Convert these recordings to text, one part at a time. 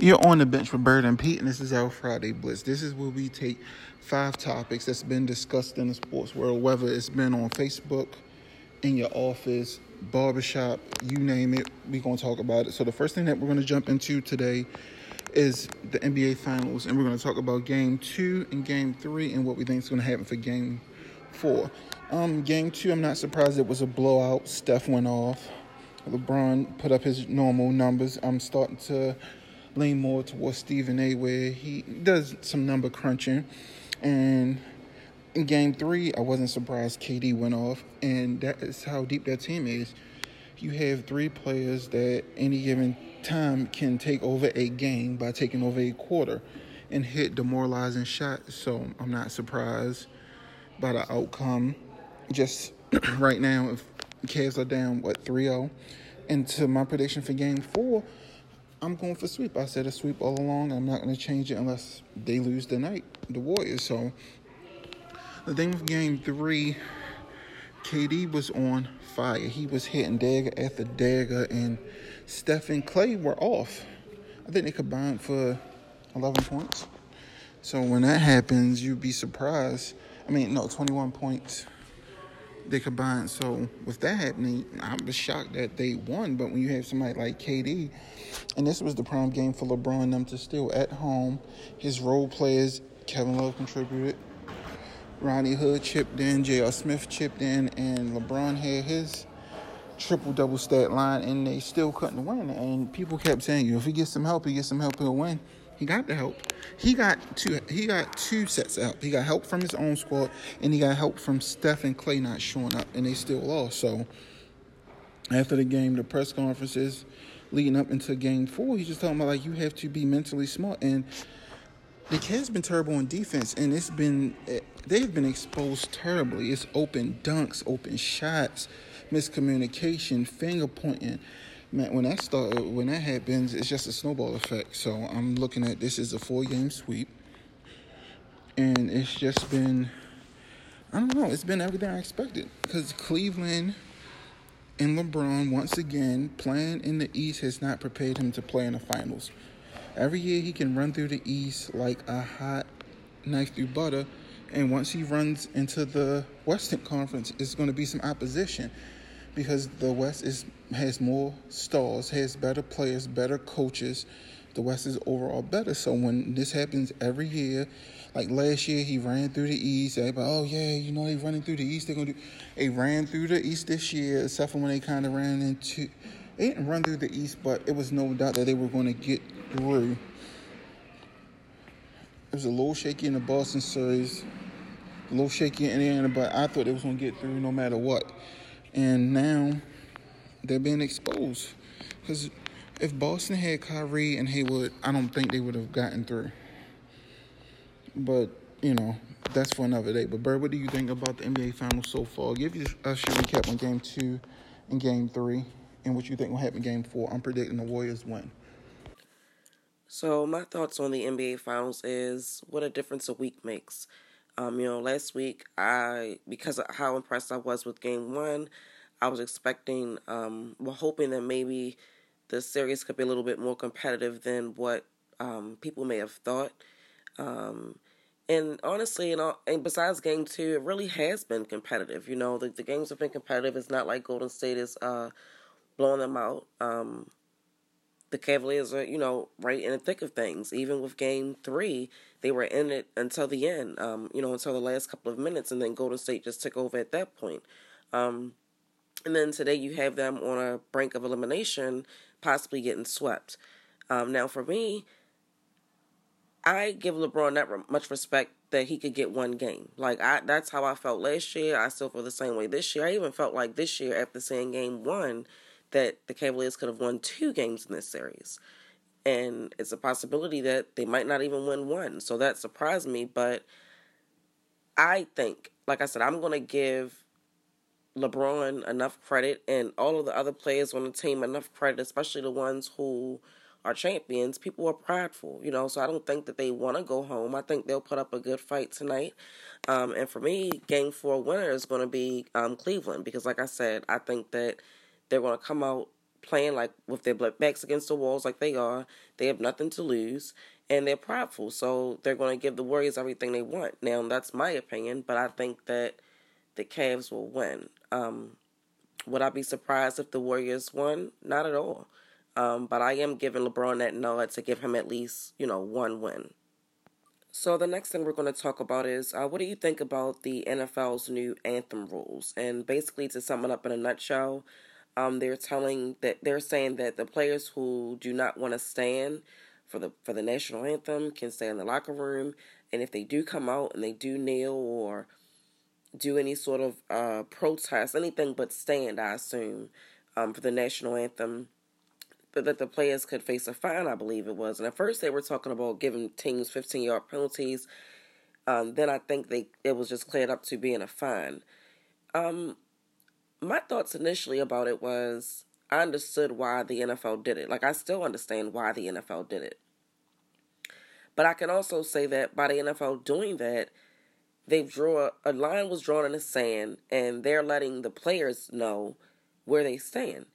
You're on the bench with Bird and Pete, and this is our Friday Blitz. This is where we take five topics that's been discussed in the sports world, whether it's been on Facebook, in your office, barbershop, you name it, we're going to talk about it. So, the first thing that we're going to jump into today is the NBA Finals, and we're going to talk about game two and game three and what we think is going to happen for game four. Um, game two, I'm not surprised it was a blowout. Steph went off. LeBron put up his normal numbers. I'm starting to lean more towards Stephen A, where he does some number crunching. And in game three, I wasn't surprised KD went off, and that is how deep that team is. You have three players that any given time can take over a game by taking over a quarter and hit demoralizing shots. So I'm not surprised by the outcome. Just right now, if Cavs are down, what, 3 0? And to my prediction for game four, I'm going for sweep. I said a sweep all along. I'm not going to change it unless they lose tonight, the Warriors. So the thing with game three, KD was on fire. He was hitting dagger after dagger, and Steph and Clay were off. I think they combined for 11 points. So when that happens, you'd be surprised. I mean, no, 21 points they combined. So with that happening, I was shocked that they won. But when you have somebody like KD, and this was the prime game for LeBron them to still at home, his role players, Kevin Love contributed, Rodney Hood chipped in, J.R. Smith chipped in, and LeBron had his triple double stat line, and they still couldn't win. And people kept saying, you know, if he gets some help, he gets some help, he'll win. He got the help. He got two. He got two sets of help. He got help from his own squad, and he got help from Steph and Clay not showing up, and they still lost. So after the game, the press conferences leading up into Game Four, he's just talking about like you have to be mentally smart, and the Cavs been terrible on defense, and it's been they've been exposed terribly. It's open dunks, open shots, miscommunication, finger pointing man, when that start, when that happens, it's just a snowball effect. So I'm looking at this is a four game sweep, and it's just been, I don't know, it's been everything I expected because Cleveland and LeBron once again playing in the East has not prepared him to play in the finals. Every year he can run through the East like a hot knife through butter. And once he runs into the Western Conference, it's going to be some opposition because the West is has more stars, has better players, better coaches. The West is overall better. So when this happens every year, like last year, he ran through the East. Everybody, oh yeah, you know they running through the East. They're gonna do. They ran through the East this year, except for when they kind of ran into. They didn't run through the East, but it was no doubt that they were going to get through. It was a little shaky in the Boston series, a little shaky in Indiana, but I thought they was going to get through no matter what and now they're being exposed. Because if Boston had Kyrie and Hayward, I don't think they would have gotten through. But you know, that's for another day. But Bird, what do you think about the NBA Finals so far? Give us a recap on Game Two and Game Three, and what you think will happen in Game Four. I'm predicting the Warriors win. So my thoughts on the NBA Finals is what a difference a week makes. Um, you know, last week I because of how impressed I was with game one, I was expecting um well hoping that maybe the series could be a little bit more competitive than what um people may have thought. Um and honestly, and, all, and besides game two, it really has been competitive. You know, the, the games have been competitive. It's not like Golden State is uh, blowing them out. Um, the Cavaliers are, you know, right in the thick of things. Even with game three, they were in it until the end, um, you know, until the last couple of minutes, and then Golden State just took over at that point. Um, and then today you have them on a brink of elimination, possibly getting swept. Um, now, for me, I give LeBron that much respect that he could get one game. Like I, that's how I felt last year. I still feel the same way this year. I even felt like this year after seeing game one that the Cavaliers could have won two games in this series. And it's a possibility that they might not even win one. So that surprised me. But I think, like I said, I'm going to give LeBron enough credit and all of the other players on the team enough credit, especially the ones who are champions. People are prideful, you know, so I don't think that they want to go home. I think they'll put up a good fight tonight. Um, and for me, game four winner is going to be um, Cleveland because, like I said, I think that they're going to come out playing like with their backs against the walls like they are. They have nothing to lose and they're prideful. So they're going to give the Warriors everything they want. Now, that's my opinion, but I think that the Cavs will win. Um, would I be surprised if the Warriors won? Not at all. Um, but I am giving LeBron that nod to give him at least, you know, one win. So the next thing we're going to talk about is uh, what do you think about the NFL's new anthem rules? And basically, to sum it up in a nutshell, um, they're telling that they're saying that the players who do not want to stand for the for the national anthem can stay in the locker room, and if they do come out and they do kneel or do any sort of uh, protest, anything but stand, I assume, um, for the national anthem, but that the players could face a fine, I believe it was. And at first they were talking about giving teams 15 yard penalties. Um, then I think they it was just cleared up to being a fine. Um, my thoughts initially about it was I understood why the NFL did it. Like, I still understand why the NFL did it. But I can also say that by the NFL doing that, they drew a, a line was drawn in the sand, and they're letting the players know where they stand.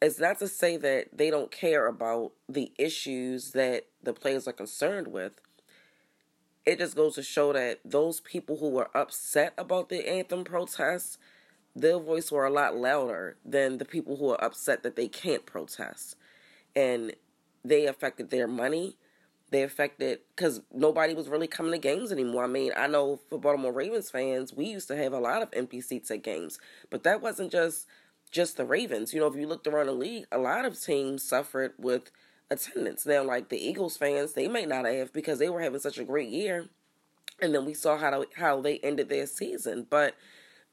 It's not to say that they don't care about the issues that the players are concerned with. It just goes to show that those people who were upset about the anthem protests their voice were a lot louder than the people who are upset that they can't protest. And they affected their money. They affected because nobody was really coming to games anymore. I mean, I know for Baltimore Ravens fans, we used to have a lot of empty seats at games, but that wasn't just just the Ravens. You know, if you looked around the league, a lot of teams suffered with attendance. Now, like the Eagles fans, they may not have because they were having such a great year, and then we saw how how they ended their season, but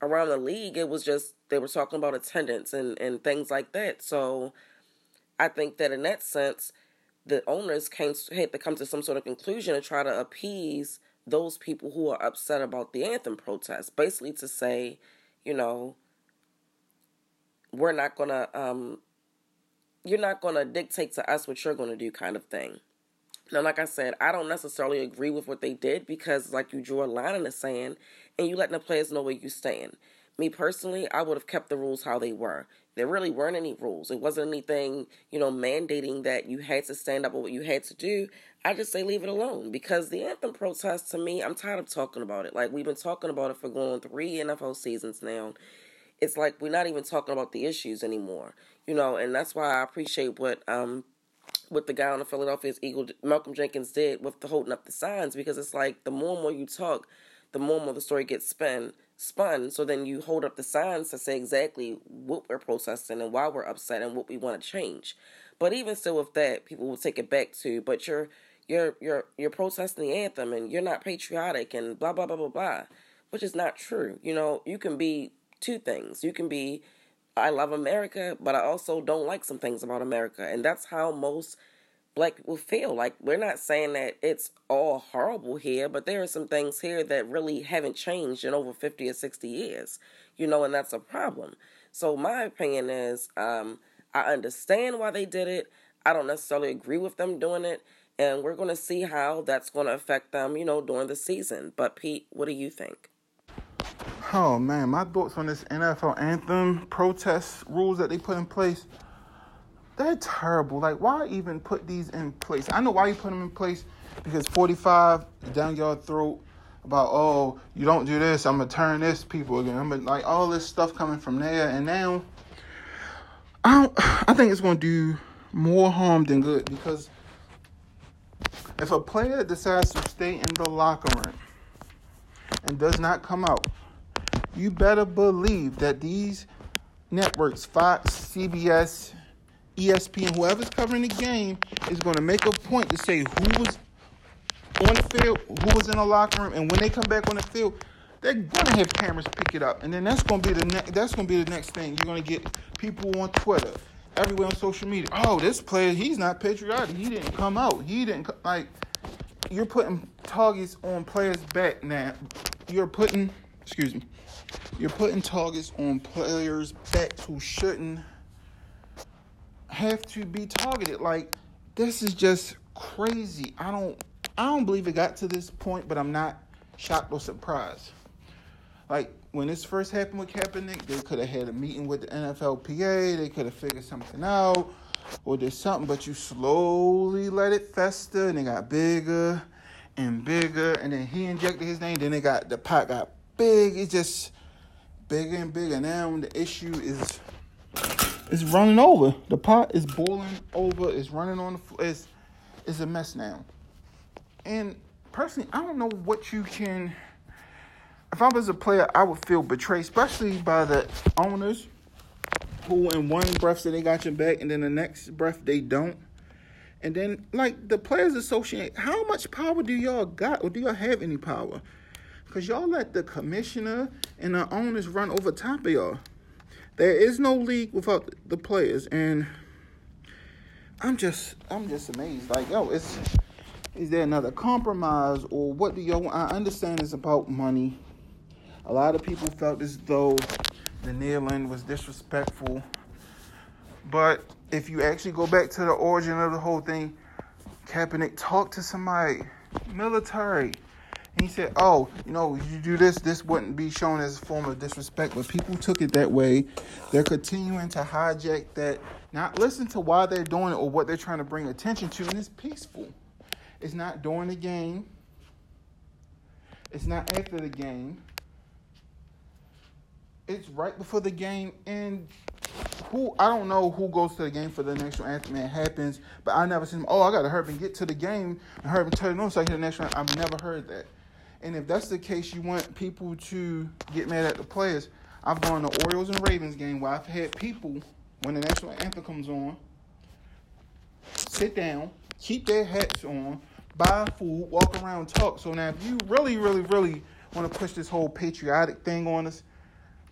around the league, it was just they were talking about attendance and, and things like that. So I think that in that sense, the owners came had to come to some sort of conclusion and try to appease those people who are upset about the anthem protest. Basically, to say, you know, we're not gonna, um, you're not gonna dictate to us what you're gonna do, kind of thing. Now, like I said, I don't necessarily agree with what they did because, like, you drew a line in the sand and you letting the players know where you stand. Me personally, I would have kept the rules how they were. There really weren't any rules. It wasn't anything, you know, mandating that you had to stand up or what you had to do. I just say leave it alone because the anthem protest to me, I'm tired of talking about it. Like we've been talking about it for going on three NFL seasons now. It's like we're not even talking about the issues anymore, you know, and that's why I appreciate what um what the guy on the Philadelphia's Eagle, Malcolm Jenkins, did with the holding up the signs because it's like the more and more you talk, the more the story gets spun. Spun, so then you hold up the signs to say exactly what we're protesting and why we're upset and what we want to change. But even still, with that, people will take it back to, but you're you're you're you're protesting the anthem and you're not patriotic and blah blah blah blah blah, which is not true. You know, you can be two things. You can be I love America, but I also don't like some things about America. And that's how most black people feel. Like, we're not saying that it's all horrible here, but there are some things here that really haven't changed in over 50 or 60 years, you know, and that's a problem. So, my opinion is um, I understand why they did it. I don't necessarily agree with them doing it. And we're going to see how that's going to affect them, you know, during the season. But, Pete, what do you think? Oh man, my thoughts on this NFL anthem protest rules that they put in place. They're terrible. Like, why even put these in place? I know why you put them in place because 45 down your throat about oh you don't do this, I'm gonna turn this people again. But like all this stuff coming from there, and now I don't, I think it's gonna do more harm than good because if a player decides to stay in the locker room and does not come out you better believe that these networks, Fox, CBS, ESPN, whoever's covering the game, is going to make a point to say who was on the field, who was in the locker room, and when they come back on the field, they're going to have cameras pick it up, and then that's going to be the ne- that's going to be the next thing. You're going to get people on Twitter, everywhere on social media. Oh, this player, he's not patriotic. He didn't come out. He didn't co-. like. You're putting targets on players' back now. You're putting, excuse me, you're putting targets on players' backs who shouldn't have to be targeted. Like this is just crazy. I don't I don't believe it got to this point, but I'm not shocked or surprised. Like when this first happened with Kaepernick, they could have had a meeting with the NFLPA. They could have figured something out or did something, but you slowly let it fester and it got bigger and bigger. And then he injected his name. Then it got the pot got big. It just bigger and bigger. Now the issue is it's running over. The pot is boiling over. It's running on the floor. It's, it's a mess now. And personally, I don't know what you can. If I was a player, I would feel betrayed, especially by the owners who, in one breath, say they got your back, and then the next breath, they don't. And then, like the players associate, how much power do y'all got, or do y'all have any power? Because y'all let the commissioner and the owners run over top of y'all. There is no league without the players, and I'm just, I'm just amazed. Like, yo, it's, is there another compromise, or what do y'all? I understand it's about money. A lot of people felt as though the kneeling was disrespectful, but if you actually go back to the origin of the whole thing, Kaepernick talked to somebody, military. And he said, "Oh, you know, you do this, this wouldn't be shown as a form of disrespect." But people took it that way. They're continuing to hijack that, not listen to why they're doing it or what they're trying to bring attention to, and it's peaceful. It's not during the game. It's not after the game. It's right before the game, and who I don't know who goes to the game for the national anthem. It happens, but I never seen. Oh, I got to hurry and get to the game and hurry and turn on so I hear the national. I've never heard that. And if that's the case, you want people to get mad at the players. I've gone to Orioles and Ravens game where I've had people when the national anthem comes on, sit down, keep their hats on, buy food, walk around, talk. So now, if you really, really, really want to push this whole patriotic thing on us,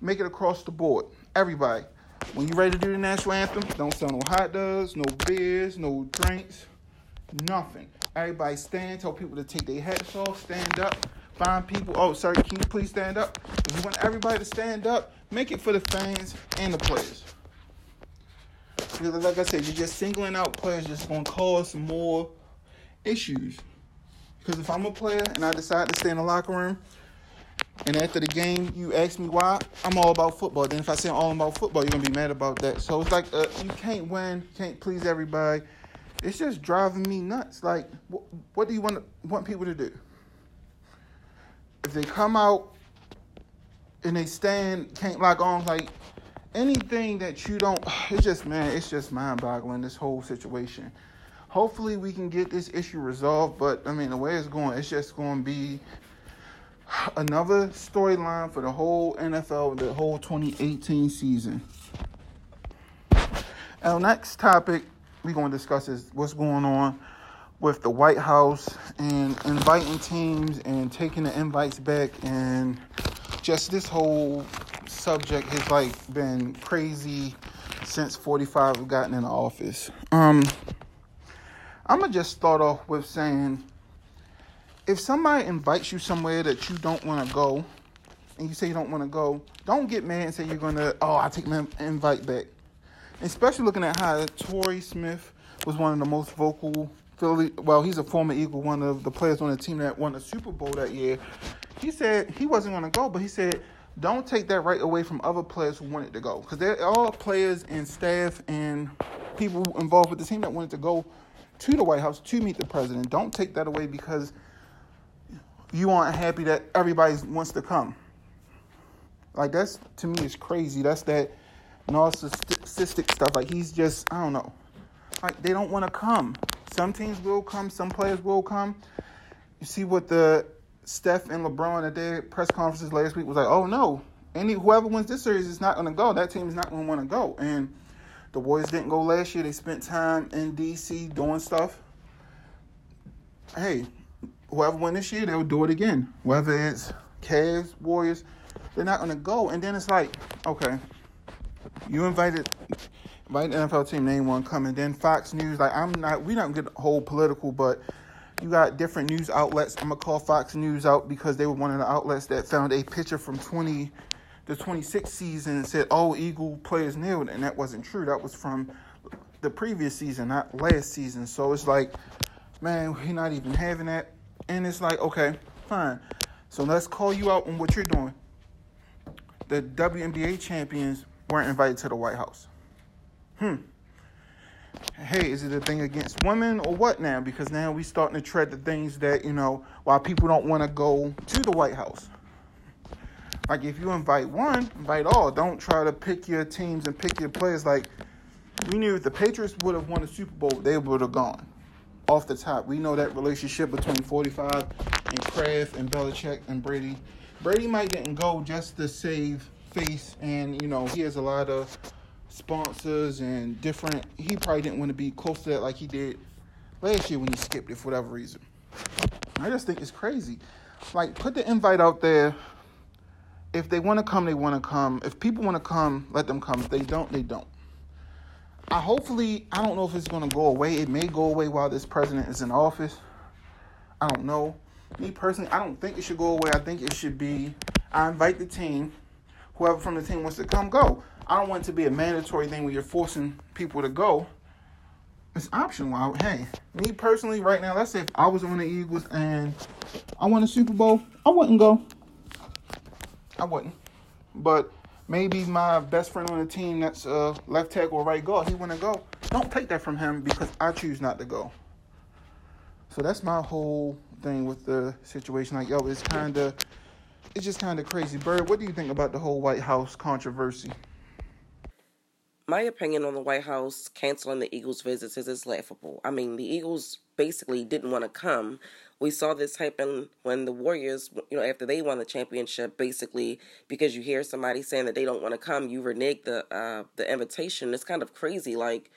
make it across the board. Everybody, when you're ready to do the national anthem, don't sell no hot dogs, no beers, no drinks, nothing. Everybody stand, tell people to take their hats off, stand up, find people. Oh, sorry, can you please stand up? If you want everybody to stand up, make it for the fans and the players. Because like I said, you're just singling out players, just gonna cause more issues. Because if I'm a player and I decide to stay in the locker room, and after the game you ask me why, I'm all about football. Then if I say I'm all about football, you're gonna be mad about that. So it's like uh, you can't win, can't please everybody it's just driving me nuts. Like, wh- what do you want want people to do? If they come out and they stand, can't lock arms, like anything that you don't, it's just man, it's just mind boggling. This whole situation. Hopefully, we can get this issue resolved. But I mean, the way it's going, it's just going to be another storyline for the whole NFL, the whole 2018 season. Our next topic we're going to discuss is what's going on with the White House and inviting teams and taking the invites back and just this whole subject has like been crazy since 45 have gotten in office. Um I'm gonna just start off with saying if somebody invites you somewhere that you don't want to go and you say you don't want to go, don't get mad and say you're gonna oh I take my invite back especially looking at how Torrey Smith was one of the most vocal Philly. Well, he's a former Eagle, one of the players on the team that won the Super Bowl that year. He said he wasn't going to go, but he said don't take that right away from other players who wanted to go because they're all players and staff and people involved with the team that wanted to go to the White House to meet the president. Don't take that away because you aren't happy that everybody wants to come. Like that's to me is crazy. That's that narcissistic stuff. Like he's just I don't know. Like they don't want to come. Some teams will come. Some players will come. You see what the Steph and LeBron at their press conferences last week was like. Oh no, any whoever wins this series is not going to go. That team is not going to want to go. And the Warriors didn't go last year. They spent time in DC doing stuff. Hey, whoever win this year, they'll do it again. Whether it's Cavs, Warriors, they're not going to go. And then it's like, okay, you invited invite NFL team, name one coming. Then Fox News, like I'm not, we don't get whole political, but you got different news outlets. I'm gonna call Fox News out because they were one of the outlets that found a picture from 20, the 26th season and said, "Oh, Eagle players kneeled," and that wasn't true. That was from the previous season, not last season. So it's like, man, we're not even having that, and it's like, okay, fine. So let's call you out on what you're doing. the WNBA champions weren't invited to the White House. Hmm. Hey, is it a thing against women or what now? Because now we starting to tread the things that, you know, why people don't want to go to the White House. Like if you invite one, invite all. Don't try to pick your teams and pick your players. Like we knew if the Patriots would have won the Super Bowl, they would have gone off the top. We know that relationship between 45 and Kraft and Belichick and Brady. Brady might didn't go just to save face, and you know he has a lot of sponsors and different. He probably didn't want to be close to that like he did last year when he skipped it for whatever reason. I just think it's crazy. Like put the invite out there if they want to come, they want to come. If people want to come, let them come. If they don't, they don't. I hopefully, I don't know if it's going to go away. It may go away while this president is in office. I don't know. Me personally, I don't think it should go away. I think it should be I invite the team. Whoever from the team wants to come, go. I don't want it to be a mandatory thing where you're forcing people to go. It's optional. Hey, me personally, right now, let's say if I was on the Eagles and I won a Super Bowl, I wouldn't go. I wouldn't. But maybe my best friend on the team that's uh, left tackle or right guard, he to go. Don't take that from him because I choose not to go. So that's my whole thing with the situation. Like, yo, it's kind of, it's just kind of crazy. Bird, what do you think about the whole White House controversy? My opinion on the White House canceling the Eagles' visits is it's laughable. I mean, the Eagles basically didn't want to come we saw this happen when the Warriors, you know, after they won the championship, basically because you hear somebody saying that they don't want to come, you renege the uh, the invitation. It's kind of crazy. Like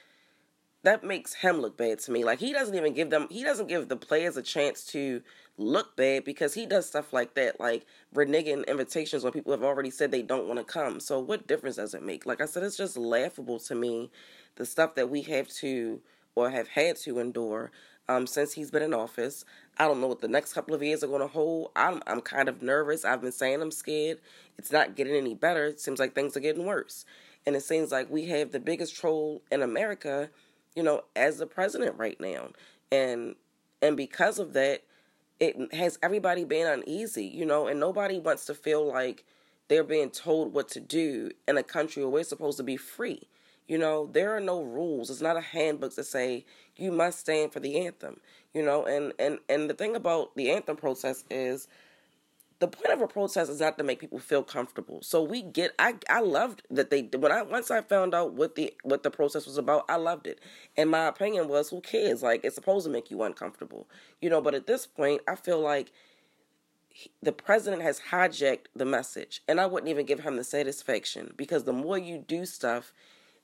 that makes him look bad to me. Like he doesn't even give them, he doesn't give the players a chance to look bad because he does stuff like that, like reneging invitations when people have already said they don't want to come. So what difference does it make? Like I said, it's just laughable to me the stuff that we have to or have had to endure um, since he's been in office. I don't know what the next couple of years are going to hold. I'm I'm kind of nervous. I've been saying I'm scared. It's not getting any better. It seems like things are getting worse. And it seems like we have the biggest troll in America, you know, as the president right now. And and because of that, it has everybody been uneasy, you know, and nobody wants to feel like they're being told what to do in a country where we're supposed to be free. You know, there are no rules. It's not a handbook to say you must stand for the anthem. You know, and and and the thing about the anthem process is the point of a protest is not to make people feel comfortable. So we get I I loved that they when I once I found out what the what the protest was about, I loved it. And my opinion was who cares? Like it's supposed to make you uncomfortable. You know, but at this point, I feel like the president has hijacked the message and I wouldn't even give him the satisfaction because the more you do stuff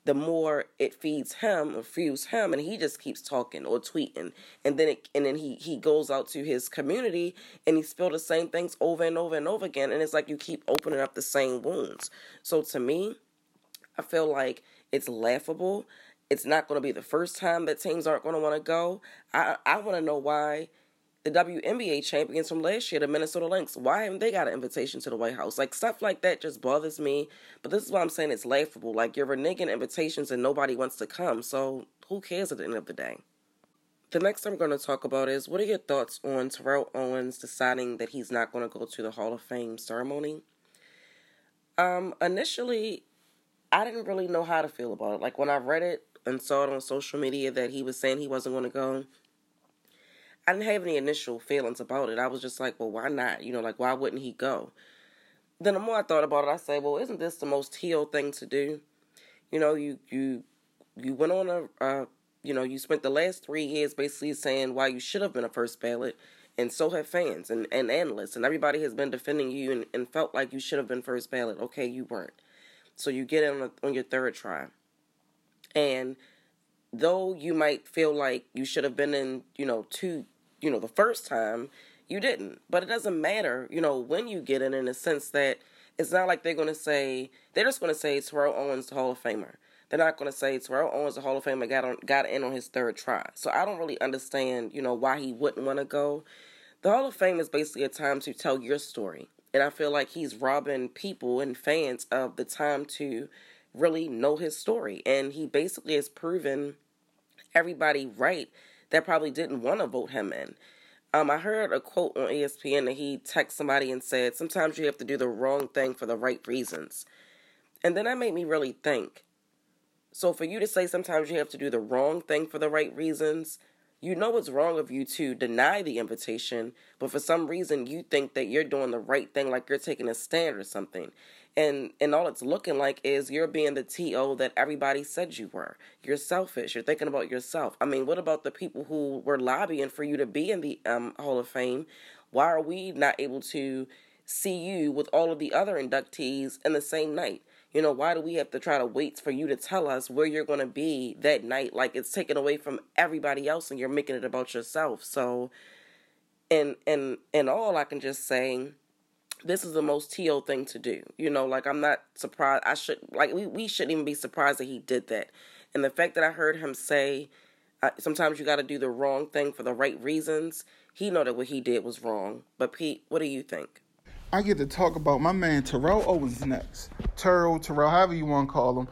the more it feeds him or fuels him and he just keeps talking or tweeting. And then it and then he he goes out to his community and he spill the same things over and over and over again. And it's like you keep opening up the same wounds. So to me i feel like it's laughable. It's not going to be the first time that teams aren't going to want to go. I i want to know why the WNBA champions from last year, the Minnesota Lynx. Why haven't they got an invitation to the White House? Like stuff like that just bothers me. But this is why I'm saying it's laughable. Like you're reneging invitations and nobody wants to come. So who cares at the end of the day? The next thing I'm going to talk about is what are your thoughts on Terrell Owens deciding that he's not going to go to the Hall of Fame ceremony? Um, initially, I didn't really know how to feel about it. Like when I read it and saw it on social media that he was saying he wasn't going to go, I didn't have any initial feelings about it. I was just like, well, why not? You know, like, why wouldn't he go? Then the more I thought about it, I said, well, isn't this the most heel thing to do? You know, you you you went on a, uh, you know, you spent the last three years basically saying why you should have been a first ballot, and so have fans and, and analysts, and everybody has been defending you and, and felt like you should have been first ballot. Okay, you weren't. So you get on, a, on your third try. And though you might feel like you should have been in, you know, two you know, the first time, you didn't. But it doesn't matter, you know, when you get it in the sense that it's not like they're going to say, they're just going to say Terrell Owens, the Hall of Famer. They're not going to say Terrell Owens, the Hall of Famer, got on, got in on his third try. So I don't really understand, you know, why he wouldn't want to go. The Hall of Fame is basically a time to tell your story. And I feel like he's robbing people and fans of the time to really know his story. And he basically has proven everybody right that probably didn't want to vote him in. Um, I heard a quote on ESPN that he texted somebody and said, Sometimes you have to do the wrong thing for the right reasons. And then that made me really think. So, for you to say sometimes you have to do the wrong thing for the right reasons, you know it's wrong of you to deny the invitation, but for some reason you think that you're doing the right thing, like you're taking a stand or something. And and all it's looking like is you're being the TO that everybody said you were. You're selfish. You're thinking about yourself. I mean, what about the people who were lobbying for you to be in the um, Hall of Fame? Why are we not able to see you with all of the other inductees in the same night? You know, why do we have to try to wait for you to tell us where you're going to be that night? Like it's taken away from everybody else and you're making it about yourself. So, and and and all I can just say, this is the most TO thing to do. You know, like I'm not surprised. I should like we we shouldn't even be surprised that he did that. And the fact that I heard him say, uh, sometimes you got to do the wrong thing for the right reasons. He know that what he did was wrong. But Pete, what do you think? I get to talk about my man Terrell Owens next. Terrell, Terrell, however you want to call him.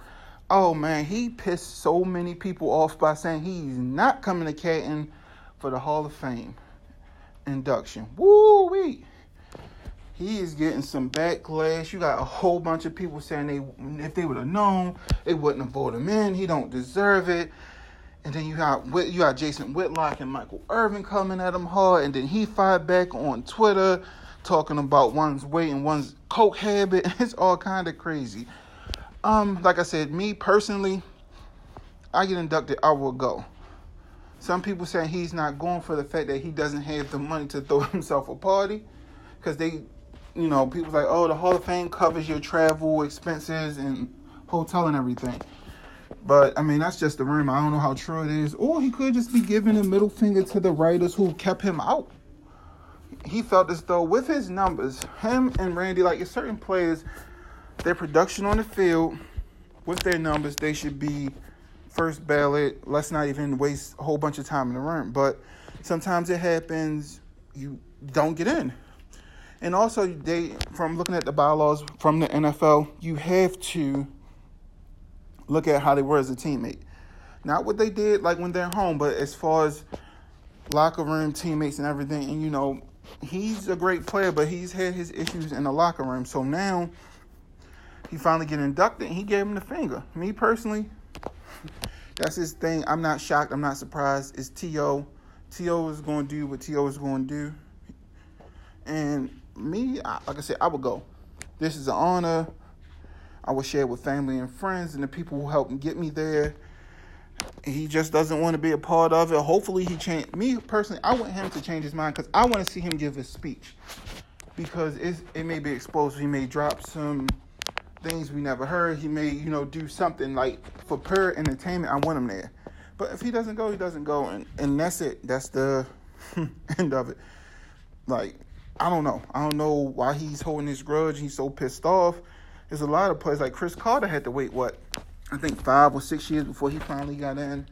Oh man, he pissed so many people off by saying he's not coming to Canton for the Hall of Fame induction. Woo wee. He is getting some backlash. You got a whole bunch of people saying they, if they would have known, they wouldn't have voted him in. He don't deserve it. And then you got you got Jason Whitlock and Michael Irvin coming at him hard, and then he fired back on Twitter talking about one's weight and one's coke habit. It's all kind of crazy. Um, like I said, me personally, I get inducted, I will go. Some people say he's not going for the fact that he doesn't have the money to throw himself a party, because they, you know, people like, oh, the Hall of Fame covers your travel expenses and hotel and everything. But I mean, that's just the rumor. I don't know how true it is. Or he could just be giving a middle finger to the writers who kept him out he felt as though with his numbers, him and Randy, like certain players, their production on the field, with their numbers, they should be first ballot. Let's not even waste a whole bunch of time in the room. But sometimes it happens, you don't get in. And also, they from looking at the bylaws from the NFL, you have to look at how they were as a teammate. Not what they did like when they're home, but as far as locker room teammates and everything. And you know, he's a great player, but he's had his issues in the locker room. So now he finally get inducted and he gave him the finger. Me personally, that's his thing. I'm not shocked. I'm not surprised. It's T.O. T.O. is going to do what T.O. is going to do. And me, like I said, I would go. This is an honor. I would share with family and friends and the people who helped get me there he just doesn't want to be a part of it. Hopefully, he change. Me personally, I want him to change his mind because I want to see him give his speech because it may be exposed. He may drop some things we never heard. He may, you know, do something like for pure entertainment. I want him there. But if he doesn't go, he doesn't go, and and that's it. That's the end of it. Like I don't know. I don't know why he's holding his grudge. He's so pissed off. There's a lot of players like Cris Carter had to wait what I think five or six years before he finally got in.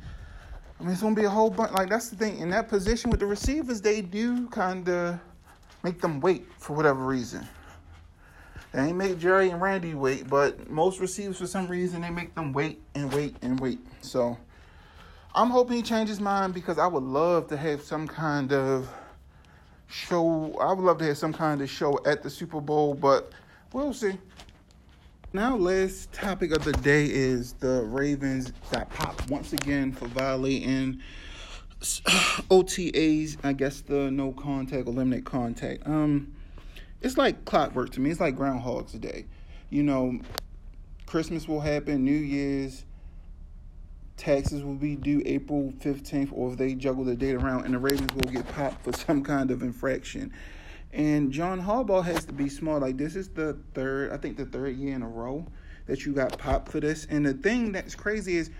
I mean, it's gonna be a whole bunch. Like that's the thing. In that position with the receivers, they do kind of make them wait for whatever reason. They ain't make Jerry and Randy wait, but most receivers, for some reason, they make them wait and wait and wait. So I'm hoping he changes mind because I would love to have some kind of show. I would love to have some kind of show at the Super Bowl, but we'll see. Now, last topic of the day is the Ravens got popped once again for violating OTAs. I guess the no contact or limited contact. Um, it's like clockwork to me. It's like Groundhog's Day. You know, Christmas will happen, New Year's, taxes will be due April 15th, or if they juggle the date around, and the Ravens will get popped for some kind of infraction. And John Harbaugh has to be smart. Like this is the third, I think the third year in a row that you got popped for this. And the thing that's crazy is,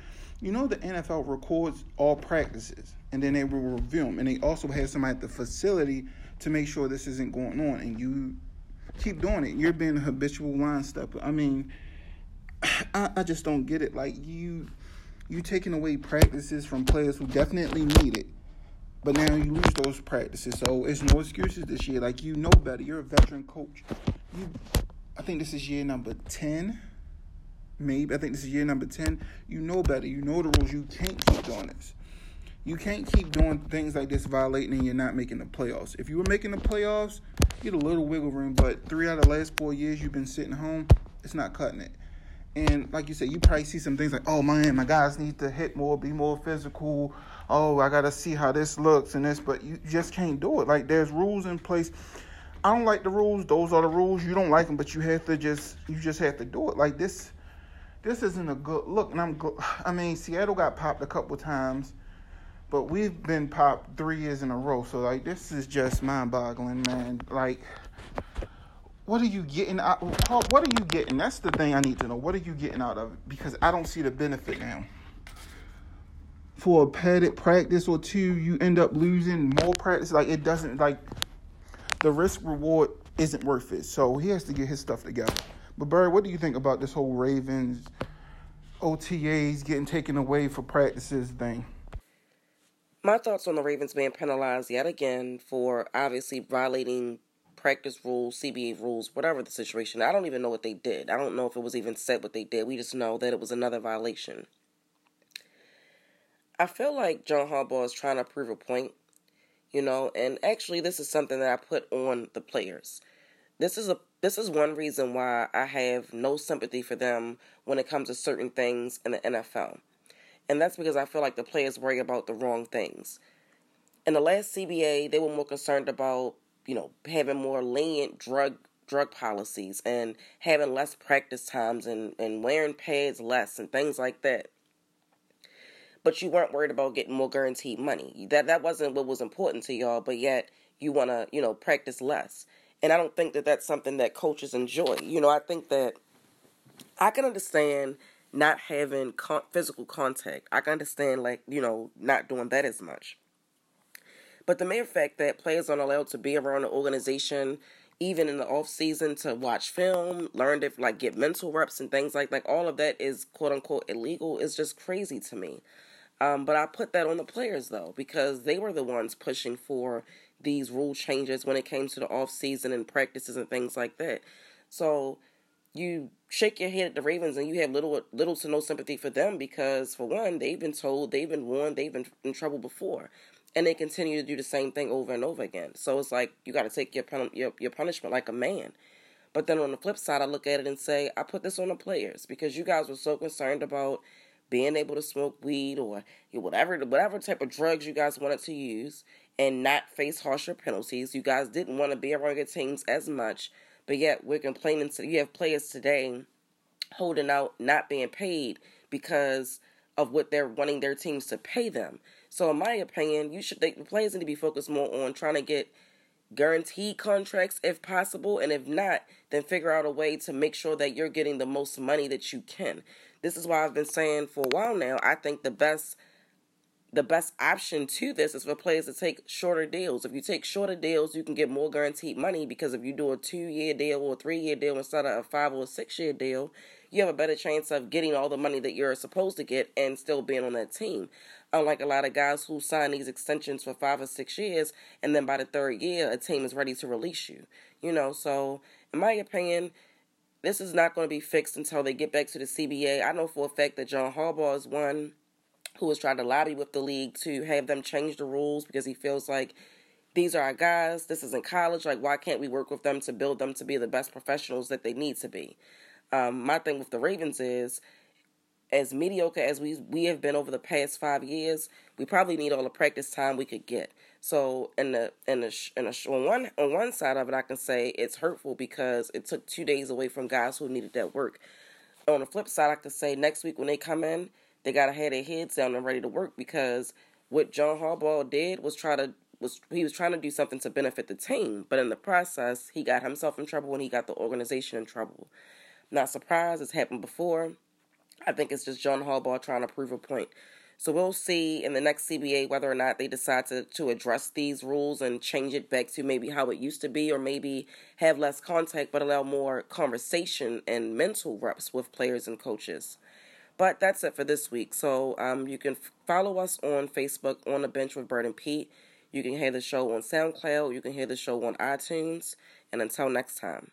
you know, the NFL records all practices and then they will review them. And they also have somebody at the facility to make sure this isn't going on. And you keep doing it. You're being a habitual line stepper. I mean, I, I just don't get it. Like you, you taking away practices from players who definitely need it but now you lose those practices, so it's no excuses this year. Like you know better. You're a veteran coach. You, I think this is year number ten. Maybe I think this is year number ten. You know better. You know the rules. You can't keep doing this. You can't keep doing things like this, violating, and you're not making the playoffs. If you were making the playoffs, you get a little wiggle room. But three out of the last four years you've been sitting home, it's not cutting it. And like you said, you probably see some things like, oh man, my guys need to hit more, be more physical. Oh, I gotta see how this looks and this, but you just can't do it. Like there's rules in place. I don't like the rules. Those are the rules. You don't like them, but you have to just you just have to do it. Like this, this isn't a good look. And I'm, I mean, Seattle got popped a couple times but we've been popped three years in a row. So like this is just mind boggling, man. Like what are you getting out what are you getting? That's the thing I need to know. What are you getting out of it? Because I don't see the benefit now. For a padded practice or two, you end up losing more practice. Like it doesn't like the risk reward isn't worth it. So he has to get his stuff together. But Barry, what do you think about this whole Ravens OTAs getting taken away for practices thing? My thoughts on the Ravens being penalized yet again for obviously violating practice rules, CBA rules, whatever the situation. I don't even know what they did. I don't know if it was even said what they did. We just know that it was another violation. I feel like John Harbaugh is trying to prove a point, you know, and actually this is something that I put on the players. This is a this is one reason why I have no sympathy for them when it comes to certain things in the NFL. And that's because I feel like the players worry about the wrong things. In the last CBA, they were more concerned about, you know, having more lenient drug drug policies and having less practice times and, and wearing pads less and things like that. But you weren't worried about getting more guaranteed money. That that wasn't what was important to y'all, but yet you want to, you know, practice less. And I don't think that that's something that coaches enjoy. You know, I think that I can understand not having con- physical contact. I can understand, like, you know, not doing that as much. But the mere fact that players aren't allowed to be around the organization, even in the off season, to watch film, learn to like get mental reps and things like like all of that is quote unquote illegal is just crazy to me. Um, but I put that on the players though because they were the ones pushing for these rule changes when it came to the off season and practices and things like that. So you shake your head at the Ravens and you have little little to no sympathy for them because for one, they've been told, they've been warned, they've been in trouble before. And they continue to do the same thing over and over again. So it's like you got to take your, your your punishment like a man. But then on the flip side, I look at it and say, I put this on the players because you guys were so concerned about being able to smoke weed or whatever whatever type of drugs you guys wanted to use and not face harsher penalties. You guys didn't want to be around your teams as much but yet we're complaining. To, you have players today holding out, not being paid because of what they're wanting their teams to pay them. So, in my opinion, you should the players need to be focused more on trying to get guaranteed contracts if possible, and if not, then figure out a way to make sure that you're getting the most money that you can. This is why I've been saying for a while now. I think the best the best option to this is for players to take shorter deals. If you take shorter deals, you can get more guaranteed money because if you do a two year deal or a three year deal instead of a five or six year deal, you have a better chance of getting all the money that you're supposed to get and still being on that team. Unlike a lot of guys who sign these extensions for five or six years and then by the third year, a team is ready to release you. You know, so in my opinion, this is not going to be fixed until they get back to the CBA. I know for a fact that John Harbaugh is one who was trying to lobby with the league to have them change the rules because he feels like these are our guys. This is in college. Like, why can't we work with them to build them to be the best professionals that they need to be? Um, my thing with the Ravens is, as mediocre as we we have been over the past five years, we probably need all the practice time we could get. So, in the in the in the on one on one side of it, I can say it's hurtful because it took two days away from guys who needed that work. On the flip side, I could say next week when they come in, they gotta have their heads down and ready to work because what John Harbaugh did was try to was he was trying to do something to benefit the team, but in the process he got himself in trouble and he got the organization in trouble. Not surprised, it's happened before. I think it's just John Harbaugh trying to prove a point. So we'll see in the next CBA whether or not they decide to, to address these rules and change it back to maybe how it used to be, or maybe have less contact but allow more conversation and mental reps with players and coaches. But that's it for this week. So um, you can follow us on Facebook on the bench with Bird and Pete. You can hear the show on SoundCloud. You can hear the show on iTunes. And until next time.